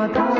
मता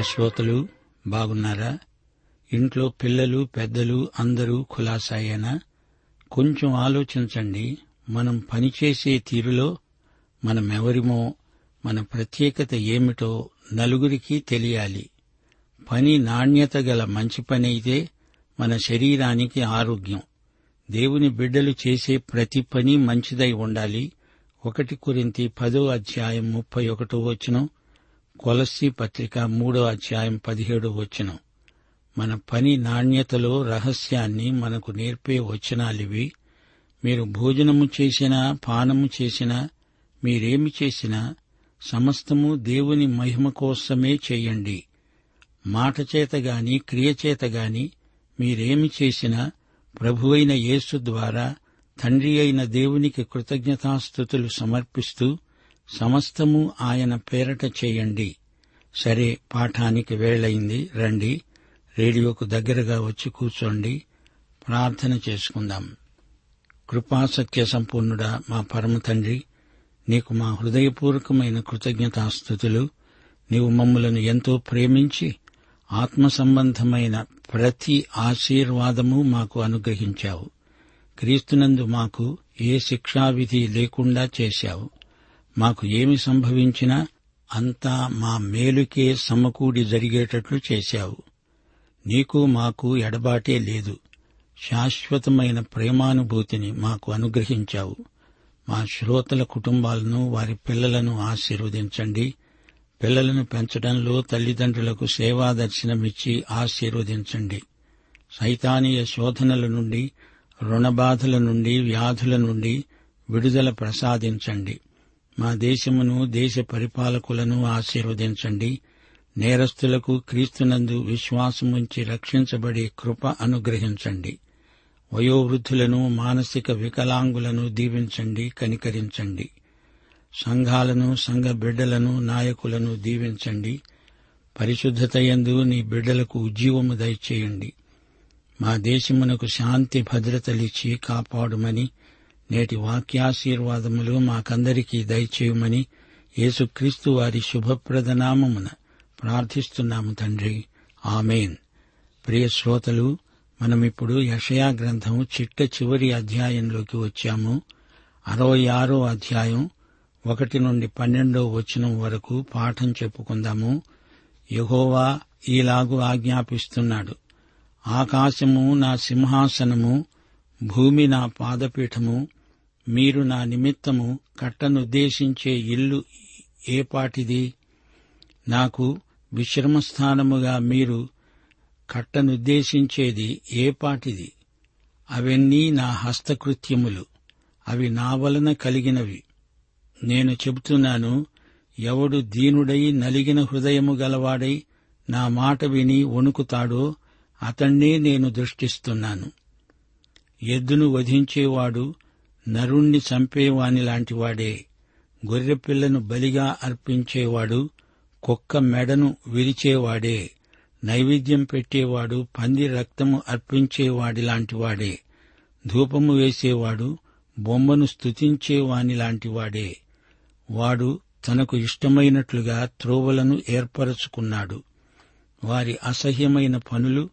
ప్రియ శ్రోతలు బాగున్నారా? ఇంట్లో పిల్లలు పెద్దలు అందరూ ఖులాసాయేనా కొంచెం ఆలోచించండి. మనం పనిచేసే తీరులో మనమెవరిమో మన ప్రత్యేకత ఏమిటో నలుగురికి తెలియాలి. పని నాణ్యత గల మంచి పని అయితే మన శరీరానికి ఆరోగ్యం. దేవుని బిడ్డలు చేసే ప్రతి పని మంచిదై ఉండాలి. ఒకటి కొరింతి పదో అధ్యాయం ముప్పై ఒకటో వచనం కొలస్సి పత్రిక మూడో అధ్యాయం పదిహేడో వచనం. మన పని నాణ్యతలో రహస్యాన్ని మనకు నేర్పే వచనాలివి. మీరు భోజనము చేసినా పానము చేసినా మీరేమి చేసినా సమస్తము దేవుని మహిమ కోసమే చేయండి. మాట చేత మీరేమి చేసినా ప్రభువైన యేసు ద్వారా తండ్రి అయిన దేవునికి కృతజ్ఞతాస్థుతులు సమర్పిస్తూ సమస్తము ఆయన పేరట చేయండి. సరే పాఠానికి వేళయింది. రండి. రేడియోకు దగ్గరగా వచ్చి కూర్చోండి. ప్రార్థన చేసుకుందాం. కృపాసత్య సంపూర్ణుడా మా పరమ తండ్రి నీకు మా హృదయపూర్వకమైన కృతజ్ఞతాస్థుతులు. నీవు మమ్ములను ఎంతో ప్రేమించి ఆత్మ సంబంధమైన ప్రతి ఆశీర్వాదము మాకు అనుగ్రహించావు. క్రీస్తునందు మాకు ఏ శిక్షావిధి లేకుండా చేశావు. మాకు ఏమి సంభవించినా అంతా మా మేలుకే సమకూడి జరిగేటట్లు చేశావు. నీకు మాకు ఎడబాటే లేదు. శాశ్వతమైన ప్రేమానుభూతిని మాకు అనుగ్రహించావు. మా శ్రోతల కుటుంబాలను వారి పిల్లలను ఆశీర్వదించండి. పిల్లలను పెంచడంలో తల్లిదండ్రులకు సేవా దర్శనమిచ్చి ఆశీర్వదించండి. సైతానీయ శోధనల నుండి రుణబాధల నుండి వ్యాధుల నుండి విడుదల ప్రసాదించండి. మా దేశమును దేశ పరిపాలకులను ఆశీర్వదించండి. నేరస్తులకు క్రీస్తునందు విశ్వాసముంచి రక్షించబడే కృప అనుగ్రహించండి. వయోవృద్ధులను మానసిక వికలాంగులను దీవించండి కనికరించండి. సంఘాలను సంఘ బిడ్డలను నాయకులను దీవించండి. పరిశుద్ధతయందు నీ బిడ్డలకు ఉజ్జీవము దయచేయండి. మా దేశమునకు శాంతి భద్రతలిచ్చి కాపాడుమని నేటి వాక్యాశీర్వాదములు మాకందరికీ దయచేయమని యేసుక్రీస్తు వారి శుభప్రదనామమున ప్రార్థిస్తున్నాము తండ్రి. ఆమెన్. ప్రియ శ్రోతలు మనమిప్పుడు యషయా గ్రంథం చిట్ట చివరి అధ్యాయంలోకి వచ్చాము. అరవై ఆరో అధ్యాయం ఒకటి నుండి పన్నెండో వచనం వరకు పాఠం చెప్పుకుందాము. యహోవా ఈలాగు ఆజ్ఞాపిస్తున్నాడు. ఆకాశము నా సింహాసనము భూమి నా పాదపీఠము మీరు నా నిమిత్తము కట్టనుద్దేశించే ఇల్లు ఏపాటిది నాకు విశ్రమస్థానముగా మీరు కట్టనుద్దేశించేది ఏపాటిది అవన్నీ నా హస్తకృత్యములు. అవి నా వలన కలిగినవి. నేను చెబుతున్నాను ఎవడు దీనుడై నలిగిన హృదయము గలవాడై నా మాట విని వణుకుతాడో అతణ్ణే నేను దృష్టిస్తున్నాను. ఎద్దును వధించేవాడు నరుణ్ణి చంపేవాని లాంటివాడే గొర్రెపిల్లను బలిగా అర్పించేవాడు కుక్క మెడను విరిచేవాడే. నైవేద్యం పెట్టేవాడు పంది రక్తము అర్పించేవాడి లాంటివాడే ధూపము వేసేవాడు బొమ్మను స్తుతించేవాని లాంటివాడే వాడు తనకు ఇష్టమైనట్లుగా త్రోవలను ఏర్పరచుకున్నాడు. వారి అసహ్యమైన పనులు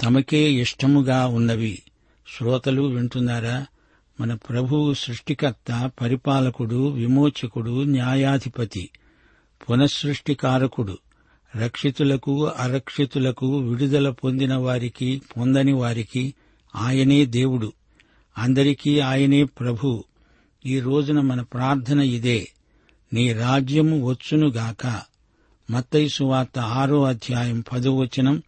తమకే ఇష్టముగా ఉన్నవి. శ్రోతలు వింటున్నారా? మన ప్రభువు సృష్టికర్త పరిపాలకుడు విమోచకుడు న్యాయాధిపతి పునఃసృష్టికారకుడు రక్షితులకు అరక్షితులకు విడుదల పొందిన వారికి పొందని వారికి ఆయనే దేవుడు. అందరికీ ఆయనే ప్రభు. ఈ రోజున మన ప్రార్థన ఇదే. నీ రాజ్యము వచ్చునుగాక మత్తయి సువార్త ఆరో అధ్యాయం పదో వచనం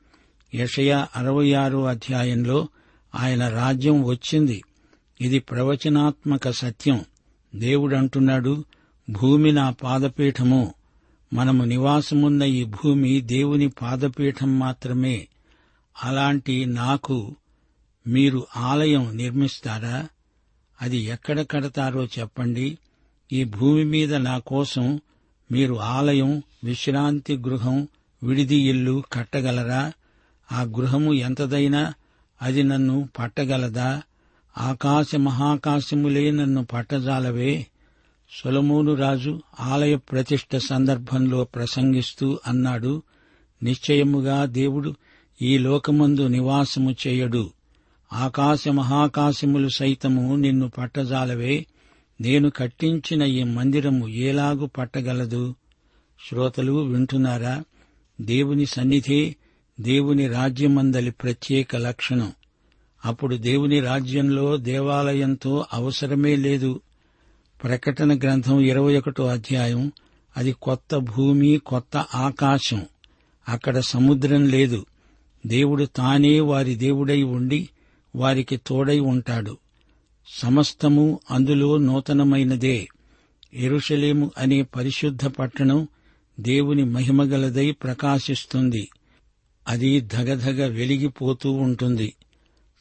యషయా అరవై ఆరో అధ్యాయంలో ఆయన రాజ్యం వచ్చింది. ఇది ప్రవచనాత్మక సత్యం. దేవుడంటున్నాడు భూమి నా పాదపీఠము. మనము నివాసమున్న ఈ భూమి దేవుని పాదపీఠం మాత్రమే. అలాంటి నాకు మీరు ఆలయం నిర్మిస్తారా? అది ఎక్కడ కడతారో చెప్పండి. ఈ భూమి మీద నా కోసం మీరు ఆలయం విశ్రాంతి గృహం విడిది ఇల్లు కట్టగలరా? ఆ గృహము ఎంతదైనా అది నన్ను పట్టగలదా? ఆకాశ మహాకాశములే నన్ను పట్టజాలవే. సొలమూను రాజు ఆలయ ప్రతిష్ట సందర్భంలో ప్రసంగిస్తూ అన్నాడు నిశ్చయముగా దేవుడు ఈ లోకమందు నివాసము చేయడు. ఆకాశ మహాకాశములు సైతము నిన్ను పట్టజాలవే. నేను కట్టించిన ఈ మందిరము ఏలాగు పట్టగలదు? శ్రోతలు వింటున్నారా? దేవుని సన్నిధే దేవుని రాజ్యమందలి ప్రత్యేక లక్షణం. అప్పుడు దేవుని రాజ్యంలో దేవాలయంతో అవసరమే లేదు. ప్రకటన గ్రంథం ఇరవై ఒకటో అధ్యాయం. అది కొత్త భూమి కొత్త ఆకాశం. అక్కడ సముద్రం లేదు. దేవుడు తానే వారి దేవుడై ఉండి వారికి తోడై ఉంటాడు. సమస్తము అందులో నూతనమైనదే. ఎరుషలేము అనే పరిశుద్ధ పట్టణం దేవుని మహిమగలదై ప్రకాశిస్తుంది. అది ధగధగ వెలిగిపోతూ ఉంటుంది.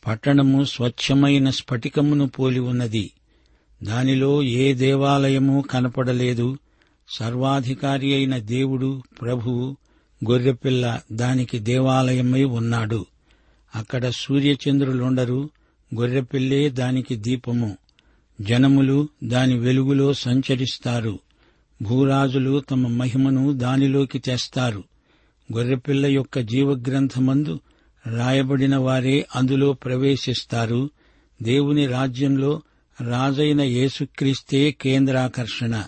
పట్టణము స్వచ్ఛమైన స్ఫటికమును పోలి ఉన్నది. దానిలో ఏ దేవాలయము కనపడలేదు. సర్వాధికారి అయిన దేవుడు ప్రభువు గొర్రెపిల్ల దానికి దేవాలయమై ఉన్నాడు. అక్కడ సూర్యచంద్రులుండరు గొర్రెపిల్లే దానికి దీపము. జనములు దాని వెలుగులో సంచరిస్తారు. భూరాజులు తమ మహిమను దానిలోకి తెస్తారు. గొర్రెపిల్ల యొక్క జీవగ్రంథమందు రాయబడిన వారే అందులో ప్రవేశిస్తారు. దేవుని రాజ్యంలో రాజైన యేసుక్రీస్తే కేంద్రాకర్షణ.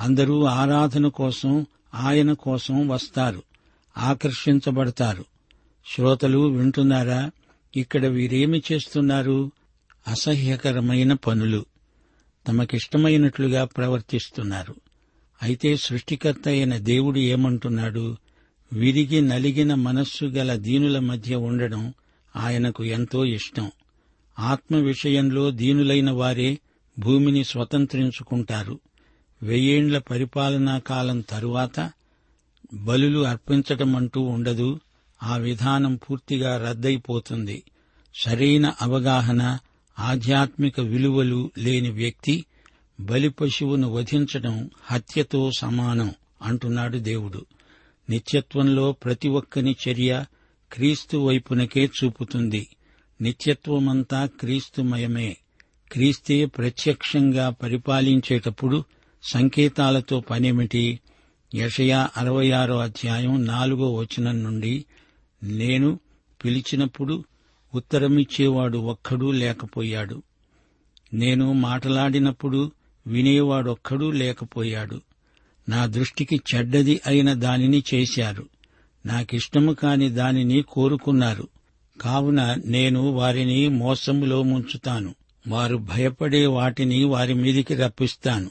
అందరూ ఆరాధన కోసం ఆయన కోసం వస్తారు. ఆకర్షించబడతారు. శ్రోతలు వింటున్నారా? ఇక్కడ వీరేమి చేస్తున్నారు? అసహ్యకరమైన పనులు. తమకిష్టమైనట్లుగా ప్రవర్తిస్తున్నారు. అయితే సృష్టికర్త అయిన దేవుడు ఏమంటున్నాడు? విరిగి నలిగిన మనస్సు గల దీనుల మధ్య ఉండడం ఆయనకు ఎంతో ఇష్టం. ఆత్మ విషయంలో దీనులైన వారే భూమిని స్వతంత్రించుకుంటారు. వెయ్యేండ్ల పరిపాలనా కాలం తరువాత బలులు అర్పించటమంటూ ఉండదు. ఆ విధానం పూర్తిగా రద్దయిపోతుంది. సరైన అవగాహన ఆధ్యాత్మిక విలువలు లేని వ్యక్తి బలి పశువును వధించడం హత్యతో సమానం అంటున్నాడు దేవుడు. నిత్యత్వంలో ప్రతి ఒక్కని చర్య క్రీస్తు వైపునకే చూపుతుంది. నిత్యత్వమంతా క్రీస్తుమయమే. క్రీస్తే ప్రత్యక్షంగా పరిపాలించేటప్పుడు సంకేతాలతో పనేమిటి? యషయా అరవై ఆరో అధ్యాయం నాలుగో వచనం నుండి నేను పిలిచినప్పుడు ఉత్తరమిచ్చేవాడు ఒక్కడూ లేకపోయాడు. నేను మాటలాడినప్పుడు వినేవాడొక్కడూ లేకపోయాడు. నా దృష్టికి చెడ్డది అయిన దానిని చేశారు. నాకిష్టము కాని దానిని కోరుకున్నారు. కావున నేను వారిని మోసములో ముంచుతాను. వారు భయపడే వాటిని వారి మీదికి రప్పిస్తాను.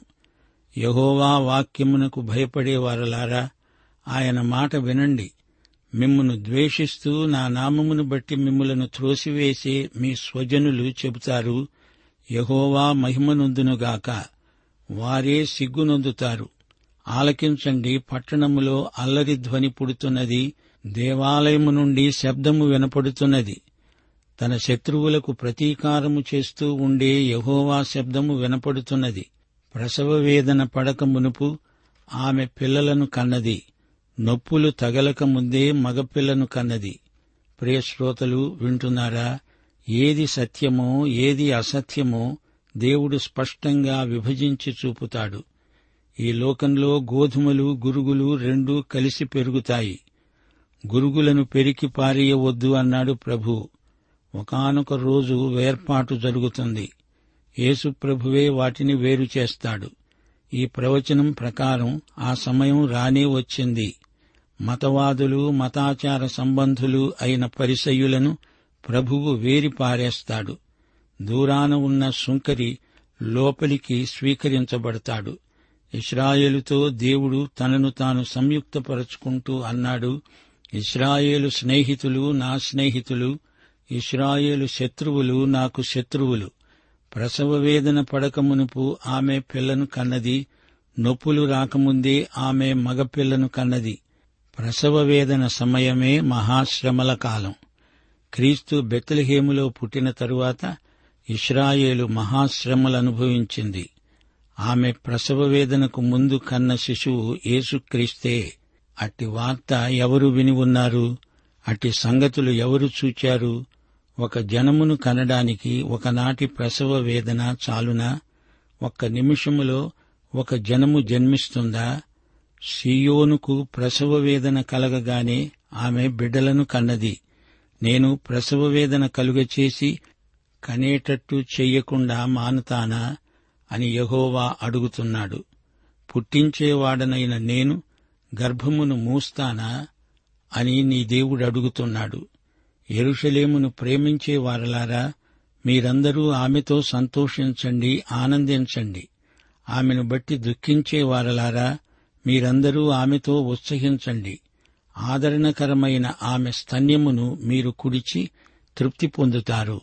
యహోవా వాక్యమునకు భయపడే వారలారా ఆయన మాట వినండి. మిమ్మును ద్వేషిస్తూ నా నామమును బట్టి మిమ్ములను త్రోసివేసే మీ స్వజనులు చెబుతారు. యహోవా మహిమనొందునుగాక. వారే సిగ్గునొందుతారు. ఆలకించండి పట్టణములో అల్లరి ధ్వని పుడుతున్నది దేవాలయము నుండి శబ్దము వినపడుతున్నది. తన శత్రువులకు ప్రతీకారము చేస్తూ ఉండే యహోవా శబ్దము వినపడుతున్నది. ప్రసవ వేదన పడక మునుపు ఆమె పిల్లలను కన్నది. నొప్పులు తగలక ముందే మగపిల్లను కన్నది. ప్రియశ్రోతలు వింటున్నారా? ఏది సత్యమో ఏది అసత్యమో దేవుడు స్పష్టంగా విభజించి చూపుతాడు. ఈ లోకంలో గోధుమలు గురుగులు రెండూ కలిసి పెరుగుతాయి. గురుగులను పెరికి పారేయవద్దు అన్నాడు ప్రభు. ఒకానొక రోజు వేర్పాటు జరుగుతుంది. యేసు ప్రభువే వాటిని వేరు చేస్తాడు. ఈ ప్రవచనం ప్రకారం ఆ సమయం రానే వచ్చింది. మతవాదులు మతాచార సంబంధులు అయిన పరిసయ్యులను ప్రభువు వేరి పారేస్తాడు. దూరాన ఉన్న సుంకరి లోపలికి స్వీకరించబడతాడు. ఇస్రాయేలుతో దేవుడు తనను తాను సంయుక్తపరచుకుంటూ అన్నాడు ఇస్రాయేలు స్నేహితులు నా స్నేహితులు ఇస్రాయేలు శత్రువులు నాకు శత్రువులు. ప్రసవ వేదన పడకమునుపు ఆమె పిల్లను కన్నది నొప్పులు రాకముందే ఆమె మగపిల్లను కన్నది. ప్రసవ వేదన సమయమే మహాశ్రమల కాలం. క్రీస్తు బెత్తలహేములో పుట్టిన తరువాత ఇస్రాయేలు మహాశ్రమలు అనుభవించింది. ఆమె ప్రసవ వేదనకు ముందు కన్న శిశువు యేసుక్రీస్తే అట్టి వార్త ఎవరు విని ఉన్నారు? అట్టి సంగతులు ఎవరు చూచారు? ఒక జనమును కనడానికి ఒకనాటి ప్రసవ వేదన చాలునా? ఒక్క నిమిషములో ఒక జనము జన్మిస్తుందా? సియోనుకు ప్రసవ వేదన కలగగానే ఆమె బిడ్డలను కన్నది. నేను ప్రసవ వేదన కలుగచేసి కనేటట్టు చెయ్యకుండా మానుతానా? అని యహోవా అడుగుతున్నాడు. పుట్టించేవాడనైన నేను గర్భమును మూస్తానా అని నీ దేవుడు అడుగుతున్నాడు. ఎరుషలేమును ప్రేమించేవారలారా మీరందరూ ఆమెతో సంతోషించండి ఆనందించండి. ఆమెను బట్టి దుఃఖించేవారలారా మీరందరూ ఆమెతో ఉత్సహించండి. ఆదరణకరమైన ఆమె స్తన్యమును మీరు కుడిచి తృప్తి పొందుతారు.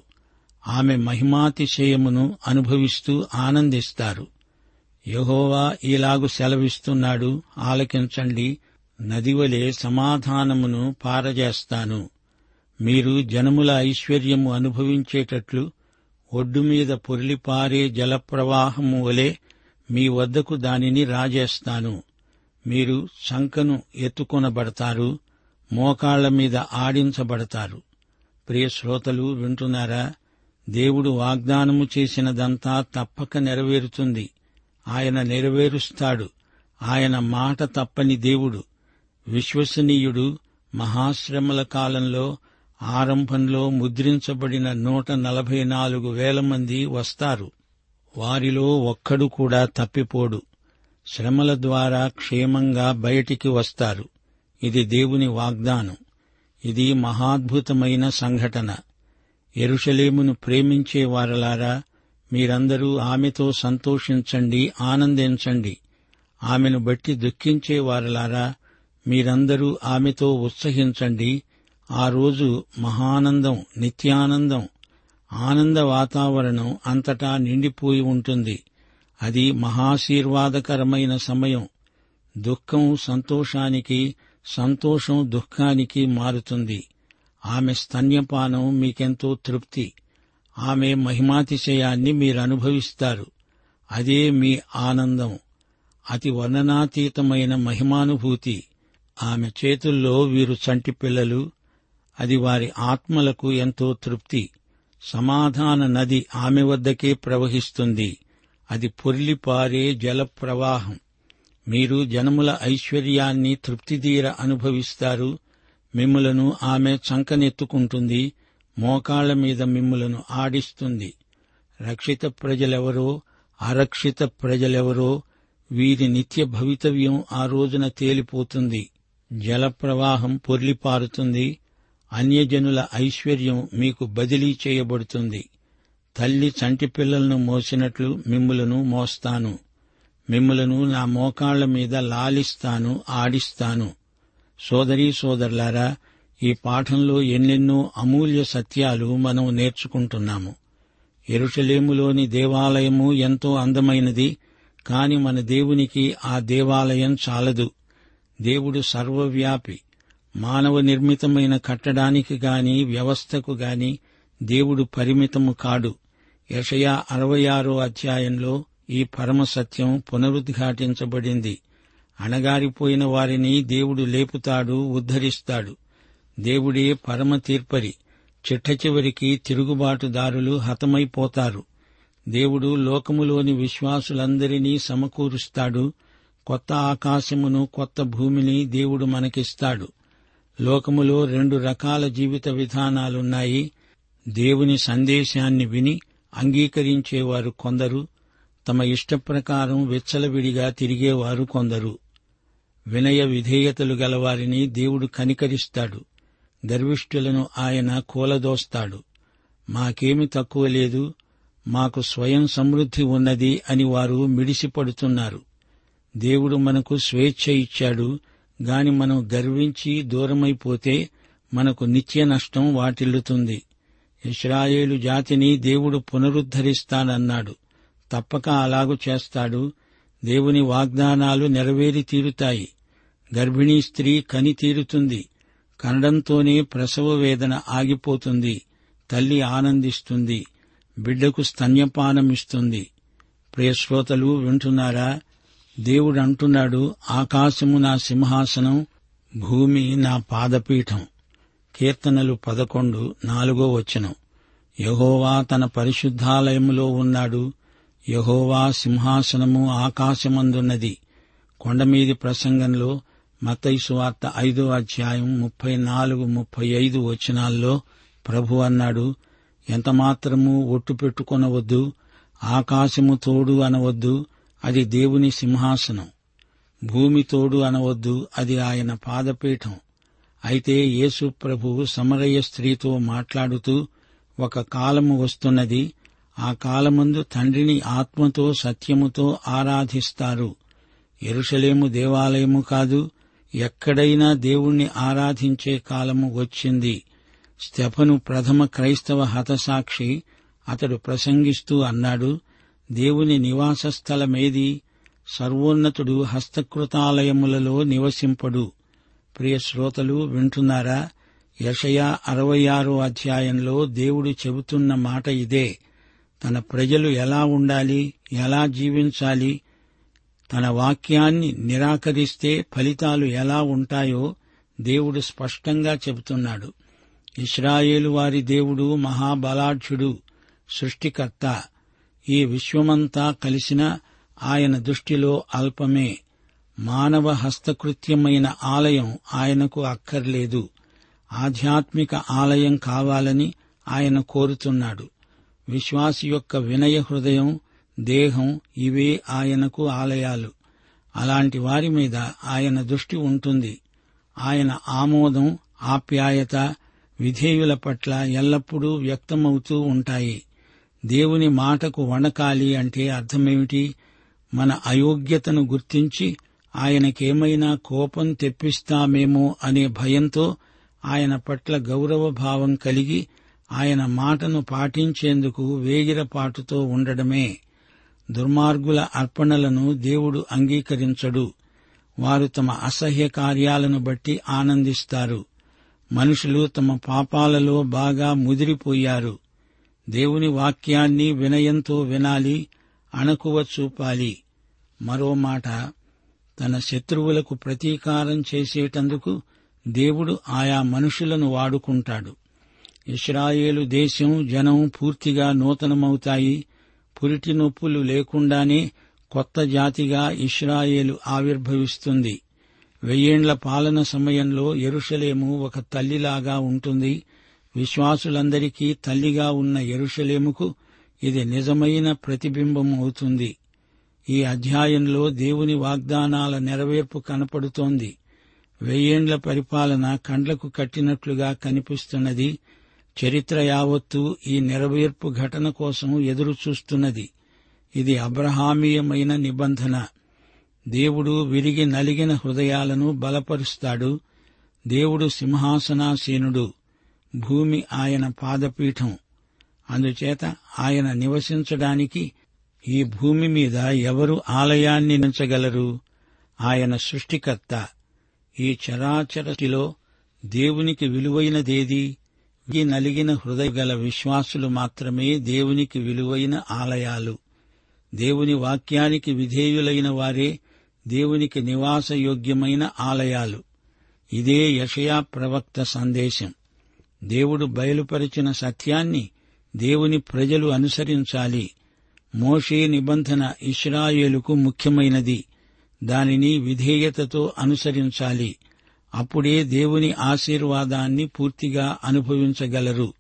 ఆమె మహిమాతిశయమును అనుభవిస్తూ ఆనందిస్తారు. యహోవా ఇలాగు సెలవిస్తున్నాడు ఆలకించండి నదివలే సమాధానమును పారజేస్తాను. మీరు జనముల ఐశ్వర్యము అనుభవించేటట్లు ఒడ్డు మీద పొర్లిపారే జలప్రవాహము వలె మీ వద్దకు దానిని రాజేస్తాను. మీరు శంఖను ఎత్తుకొనబడతారు మోకాళ్ళ మీద ఆడించబడతారు. ప్రియ శ్రోతలు వింటున్నారా? దేవుడు వాగ్దానము చేసినదంతా తప్పక నెరవేరుతుంది. ఆయన నెరవేరుస్తాడు. ఆయన మాట తప్పని దేవుడు. విశ్వసనీయుడు మహాశ్రమల కాలంలో ఆరంభంలో ముద్రించబడిన నూట నలభై నాలుగు వేల మంది వస్తారు. వారిలో ఒక్కడు కూడా తప్పిపోడు. శ్రమల ద్వారా క్షేమంగా బయటికి వస్తారు. ఇది దేవుని వాగ్దానం. ఇది మహాద్భుతమైన సంఘటన. ఎరుషలేమును ప్రేమించే వారలారా మీరందరూ ఆమెతో సంతోషించండి ఆనందించండి. ఆమెను బట్టి దుఃఖించే వారలారా మీరందరూ ఆమెతో ఉత్సహించండి. ఆ రోజు మహానందం నిత్యానందం ఆనంద వాతావరణం అంతటా నిండిపోయి ఉంటుంది. అది మహాశీర్వాదకరమైన సమయం. దుఃఖం సంతోషానికి సంతోషం దుఃఖానికి మారుతుంది. ఆమె స్తన్యపానం మీకెంతో తృప్తి. ఆమె మహిమాతిశయాన్ని మీరు అనుభవిస్తారు అదే మీ ఆనందం. అతి వర్ణనాతీతమైన మహిమానుభూతి. ఆమె చేతుల్లో వీరు చంటి పిల్లలు. అది వారి ఆత్మలకు ఎంతో తృప్తి. సమాధాన నది ఆమె వద్దకే ప్రవహిస్తుంది. అది పొర్లిపారే జలప్రవాహం. మీరు జనముల ఐశ్వర్యాన్ని తృప్తిదీర అనుభవిస్తారు. మిమ్ములను ఆమె చంకనెత్తుకుంటుంది మోకాళ్ళ మీద మిమ్ములను ఆడిస్తుంది. రక్షిత ప్రజలెవరో అరక్షిత ప్రజలెవరో వీరి నిత్య భవితవ్యం ఆ రోజున తేలిపోతుంది. జలప్రవాహం పొర్లిపారుతుంది అన్యజనుల ఐశ్వర్యం మీకు బదిలీ చేయబడుతుంది. తల్లి చంటి పిల్లలను మోసినట్లు మిమ్ములను మోస్తాను. మిమ్ములను నా మోకాళ్ళ మీద లాలిస్తాను ఆడిస్తాను. సోదరీ సోదరులారా ఈ పాఠంలో ఎన్నెన్నో అమూల్య సత్యాలు మనం నేర్చుకుంటున్నాము. ఎరుషలేములోని దేవాలయము ఎంతో అందమైనది కాని మన దేవునికి ఆ దేవాలయం చాలదు. దేవుడు సర్వవ్యాపి మానవ నిర్మితమైన కట్టడానికి గాని వ్యవస్థకు గాని దేవుడు పరిమితము కాడు. యషయా అరవై ఆరో అధ్యాయంలో ఈ పరమ సత్యం పునరుద్ఘాటించబడింది. అణగారిపోయిన వారిని దేవుడు లేపుతాడు ఉద్ధరిస్తాడు. దేవుడే పరమ తీర్పరి. చిట్ట చివరికి తిరుగుబాటుదారులు హతమైపోతారు. దేవుడు లోకములోని విశ్వాసులందరినీ సమకూరుస్తాడు. కొత్త ఆకాశమును కొత్త భూమిని దేవుడు మనకిస్తాడు. లోకములో రెండు రకాల జీవిత విధానాలున్నాయి. దేవుని సందేశాన్ని విని అంగీకరించేవారు కొందరు. తమ ఇష్టప్రకారం విచ్చలవిడిగా తిరిగేవారు కొందరు. వినయ విధేయతలు గలవారిని దేవుడు కనికరిస్తాడు. గర్విష్ఠులను ఆయన కూలదోస్తాడు. మాకేమి తక్కువ లేదు. మాకు స్వయం సమృద్ధి ఉన్నది అని వారు మిడిసిపడుతున్నారు. దేవుడు మనకు స్వేచ్ఛ ఇచ్చాడు. గాని మనం గర్వించి దూరమైపోతే మనకు నిత్య నష్టం వాటిల్లుతుంది. ఇస్రాయేలు జాతిని దేవుడు పునరుద్ధరిస్తానన్నాడు. తప్పక అలాగు చేస్తాడు. దేవుని వాగ్దానాలు నెరవేరి తీరుతాయి. గర్భిణీ స్త్రీ కని తీరుతుంది. కనడంతోనే ప్రసవ వేదన ఆగిపోతుంది. తల్లి ఆనందిస్తుంది. బిడ్డకు స్తన్యపానమిస్తుంది. ప్రియశ్రోతలు వింటున్నారా? దేవుడు అంటున్నాడు ఆకాశము నా సింహాసనం భూమి నా పాదపీఠం. కీర్తనలు పదకొండు నాలుగో వచనం. యహోవా తన పరిశుద్ధాలయములో ఉన్నాడు. యహోవా సింహాసనము ఆకాశమందున్నది కొండమీది ప్రసంగంలో మతైసు వార్త ఐదో అధ్యాయం ముప్పై నాలుగు ముప్పై ఐదు వచనాల్లో ప్రభు అన్నాడు ఎంతమాత్రము ఒట్టు పెట్టుకొనవద్దు ఆకాశము తోడు అనవద్దు అది దేవుని సింహాసనం. భూమి తోడు అనవద్దు అది ఆయన పాదపీఠం. అయితే యేసు ప్రభువు సమరయ్య స్త్రీతో మాట్లాడుతూ ఒక కాలము వస్తున్నది ఆ కాలమందు తండ్రిని ఆత్మతో సత్యముతో ఆరాధిస్తారు. ఎరుషలేము దేవాలయము కాదు ఎక్కడైనా దేవుణ్ణి ఆరాధించే కాలము వచ్చింది. స్టెఫను ప్రథమ క్రైస్తవ హతసాక్షి అతడు ప్రసంగిస్తూ అన్నాడు దేవుని నివాస స్థలమేది? సర్వోన్నతుడు హస్తకృతాలయములలో నివసింపడు. ప్రియ శ్రోతలు వింటున్నారా? యషయా అరవై ఆరో అధ్యాయంలో దేవుడు చెబుతున్న మాట ఇదే. తన ప్రజలు ఎలా ఉండాలి ఎలా జీవించాలి తన వాక్యాన్ని నిరాకరిస్తే ఫలితాలు ఎలా ఉంటాయో దేవుడు స్పష్టంగా చెబుతున్నాడు. ఇస్రాయేలు వారి దేవుడు మహాబలాఢ్యుడు సృష్టికర్త. ఈ విశ్వమంతా కలిసిన ఆయన దృష్టిలో అల్పమే. మానవ హస్తకృత్యమైన ఆలయం ఆయనకు అక్కర్లేదు. ఆధ్యాత్మిక ఆలయం కావాలని ఆయన కోరుతున్నాడు. విశ్వాసి యొక్క వినయ హృదయం దేహం ఇవే ఆయనకు ఆలయాలు. అలాంటి వారి మీద ఆయన దృష్టి ఉంటుంది. ఆయన ఆమోదం ఆప్యాయత విధేయుల పట్ల ఎల్లప్పుడూ వ్యక్తమవుతూ ఉంటాయి. దేవుని మాటకు వణకాలి అంటే అర్థమేమిటి? మన అయోగ్యతను గుర్తించి ఆయనకేమైనా కోపం తెప్పిస్తామేమో అనే భయంతో ఆయన పట్ల గౌరవ భావం కలిగి ఆయన మాటను పాటించేందుకు వేగిరపాటుతో ఉండడమే. దుర్మార్గుల అర్పణలను దేవుడు అంగీకరించడు. వారు తమ అసహ్య కార్యాలను బట్టి ఆనందిస్తారు. మనుషులు తమ పాపాలలో బాగా ముదిరిపోయారు. దేవుని వాక్యాన్ని వినయంతో వినాలి అణకువ చూపాలి. మరో మాట తన శత్రువులకు ప్రతీకారం చేసేటందుకు దేవుడు ఆయా మనుషులను వాడుకుంటాడు. ఇస్రాయేలు దేశం జనం పూర్తిగా నూతనమవుతాయి. పురిటి నొప్పులు లేకుండానే కొత్త జాతిగా ఇస్రాయేలు ఆవిర్భవిస్తుంది. వెయ్యేండ్ల పాలన సమయంలో ఎరుషలేము ఒక తల్లిలాగా ఉంటుంది. విశ్వాసులందరికీ తల్లిగా ఉన్న ఎరుషలేముకు ఇది నిజమైన ప్రతిబింబం అవుతుంది. ఈ అధ్యాయంలో దేవుని వాగ్దానాల నెరవేర్పు కనపడుతోంది. వెయ్యేండ్ల పరిపాలన కండ్లకు కట్టినట్లుగా కనిపిస్తున్నది. చరిత్ర యావత్తు ఈ నెరవేర్పు ఘటన కోసం ఎదురుచూస్తున్నది. ఇది అబ్రహామీయమైన నిబంధన. దేవుడు విరిగి నలిగిన హృదయాలను బలపరుస్తాడు. దేవుడు సింహాసనాసీనుడు. భూమి ఆయన పాదపీఠం. అందుచేత ఆయన నివసించడానికి ఈ భూమి మీద ఎవరు ఆలయాన్ని నించగలరు? ఆయన సృష్టికర్త. ఈ చరాచరటిలో దేవునికి విలువైనదేదీ? ఈ నలిగిన హృదయ గల విశ్వాసులు మాత్రమే దేవునికి విలువైన ఆలయాలు. దేవుని వాక్యానికి విధేయులైన వారే దేవునికి నివాసయోగ్యమైన ఆలయాలు. ఇదే యషయా ప్రవక్త సందేశం. దేవుడు బయలుపరిచిన సత్యాన్ని దేవుని ప్రజలు అనుసరించాలి. మోషే నిబంధన ఇస్రాయేలుకు ముఖ్యమైనది. దానిని విధేయతతో అనుసరించాలి. అప్పుడే దేవుని ఆశీర్వాదాన్ని పూర్తిగా అనుభవించగలరు.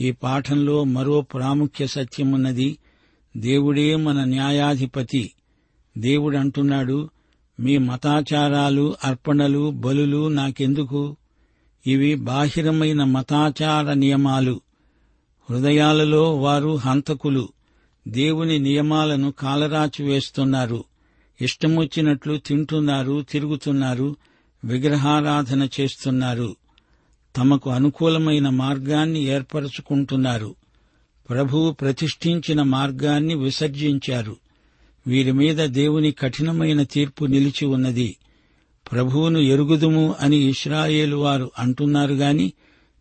ఈ పాఠంలో మరో ప్రాముఖ్య సత్యమున్నది దేవుడే మన న్యాయాధిపతి. దేవుడంటున్నాడు మీ మతాచారాలు అర్పణలు బలులు నాకెందుకు? ఇవి బాహిరమైన మతాచార నియమాలు. హృదయాలలో వారు హంతకులు. దేవుని నియమాలను కాలరాచి వేస్తున్నారు ఇష్టమొచ్చినట్లు తింటున్నారు తిరుగుతున్నారు. విగ్రహారాధన చేస్తున్నారు. తమకు అనుకూలమైన మార్గాన్ని ఏర్పరచుకుంటున్నారు. ప్రభువు ప్రతిష్ఠించిన మార్గాన్ని విసర్జించారు. వీరి మీద దేవుని కఠినమైన తీర్పు నిలిచి ఉన్నది. ప్రభువును ఎరుగుదుము అని ఇస్రాయేలు వారు అంటున్నారు గాని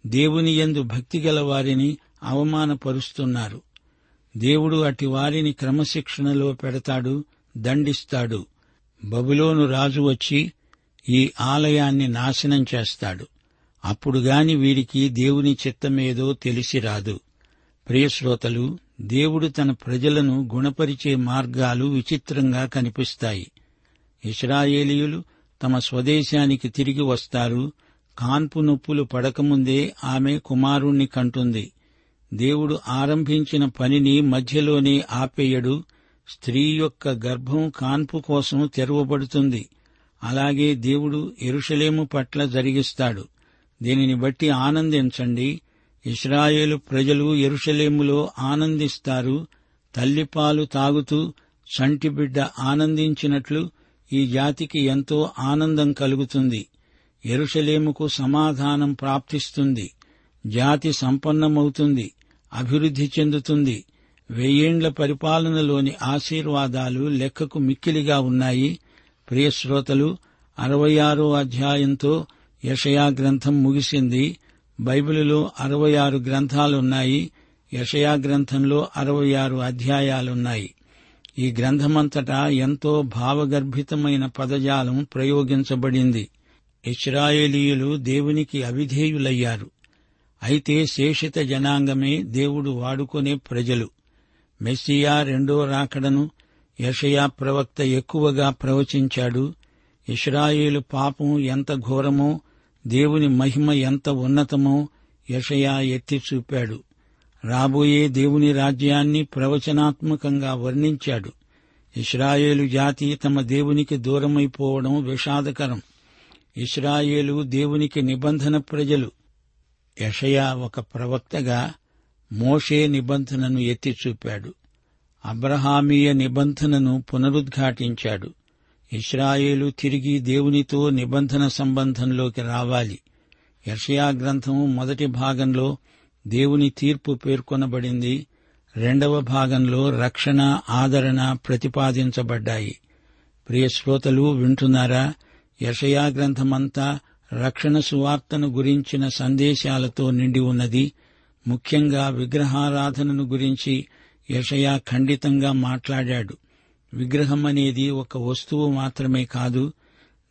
దేవుని యందు భక్తిగల వారిని అవమానపరుస్తున్నారు. దేవుడు అటి వారిని క్రమశిక్షణలో పెడతాడు దండిస్తాడు. బబులోను రాజు వచ్చి ఈ ఆలయాన్ని నాశనం చేస్తాడు. అప్పుడు గాని వీరికి దేవుని చిత్తమేదో తెలిసి రాదు. ప్రియశ్రోతలు దేవుడు తన ప్రజలను గుణపరిచే మార్గాలు విచిత్రంగా కనిపిస్తాయి. ఇస్రాయేలీయులు తమ స్వదేశానికి తిరిగి వస్తారు. కాన్పు నొప్పులు పడకముందే ఆమె కుమారుణ్ణి కంటుంది. దేవుడు ఆరంభించిన పనిని మధ్యలోనే ఆపేయడు. స్త్రీ యొక్క గర్భం కాన్పు కోసం తెరవబడుతుంది. అలాగే దేవుడు ఎరుషలేము పట్ల జరిగిస్తాడు. దీనిని బట్టి ఆనందించండి. ఇస్రాయేలు ప్రజలు ఎరుషలేములో ఆనందిస్తారు. తల్లిపాలు తాగుతూ సంటిబిడ్డ ఆనందించినట్లు ఈ జాతికి ఎంతో ఆనందం కలుగుతుంది. ఎరుషలేముకు సమాధానం ప్రాప్తిస్తుంది. జాతి సంపన్నమవుతుంది. అభివృద్ధి చెందుతుంది. వెయ్యేండ్ల పరిపాలనలోని ఆశీర్వాదాలు లెక్కకు మిక్కిలిగా ఉన్నాయి. ప్రియశ్రోతలు అరవై ఆరో అధ్యాయంతో యషయా గ్రంథం ముగిసింది. బైబిలులో అరవై ఆరు గ్రంథాలున్నాయి. యషయా గ్రంథంలో అరవై ఆరు అధ్యాయాలున్నాయి. ఈ గ్రంథమంతటా ఎంతో భావగర్భితమైన పదజాలం ప్రయోగించబడింది. ఇస్రాయేలీయులు దేవునికి అవిధేయులయ్యారు. అయితే శేషిత జనాంగమే దేవుడు వాడుకునే ప్రజలు. మెస్సియా రెండో రాకడను యషయా ప్రవక్త ఎక్కువగా ప్రవచించాడు ఇస్రాయేలు పాపం ఎంత ఘోరమో దేవుని మహిమ ఎంత ఉన్నతమో యషయా ఎత్తి చూపాడు. రాబోయే దేవుని రాజ్యాన్ని ప్రవచనాత్మకంగా వర్ణించాడు. ఇస్రాయేలు జాతి తమ దేవునికి దూరమైపోవడం విషాదకరం. ఇస్రాయేలు దేవునికి నిబంధన ప్రజలు. యషయా ఒక ప్రవక్తగా మోషే నిబంధనను ఎత్తి చూపాడు. అబ్రహామీయ నిబంధనను పునరుద్ఘాటించాడు. ఇస్రాయేలు తిరిగి దేవునితో నిబంధన సంబంధంలోకి రావాలి. యర్షయా గ్రంథం మొదటి భాగంలో దేవుని తీర్పు పేర్కొనబడింది. రెండవ భాగంలో రక్షణ ఆదరణ ప్రతిపాదించబడ్డాయి. ప్రియ శ్రోతలు వింటున్నారా? యషయా గ్రంథమంతా రక్షణ సువార్తను గురించిన సందేశాలతో నిండి ఉన్నది. ముఖ్యంగా విగ్రహారాధనను గురించి యషయా ఖండితంగా మాట్లాడాడు. విగ్రహం అనేది ఒక వస్తువు మాత్రమే కాదు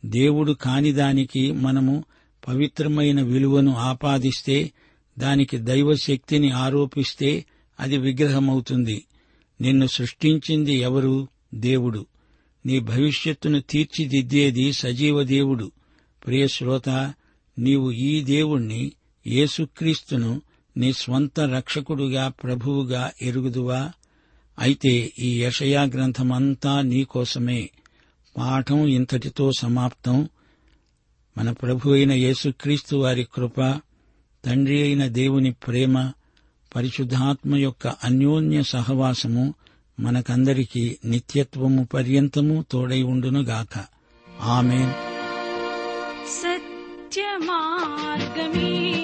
దేవుడు కానిదానికి మనము పవిత్రమైన విలువను ఆపాదిస్తే దానికి దైవశక్తిని ఆరోపిస్తే అది విగ్రహమవుతుంది. నిన్ను సృష్టించింది ఎవరు? దేవుడు. నీ భవిష్యత్తును తీర్చిదిద్దేది సజీవ దేవుడు. ప్రియ శ్రోత నీవు ఈ దేవుణ్ణి యేసుక్రీస్తును నీ స్వంత రక్షకుడుగా ప్రభువుగా ఎరుగుదువా? అయితే ఈ యషయా గ్రంథమంతా నీకోసమే పాఠం ఇంతటితో సమాప్తం. మన ప్రభు అయిన యేసుక్రీస్తు వారి కృప తండ్రి అయిన దేవుని ప్రేమ పరిశుద్ధాత్మ యొక్క అన్యోన్య సహవాసము మనకందరికీ నిత్యత్వము పర్యంతము తోడై ఉండునుగాక. ఆమెన్. సత్యమార్గమే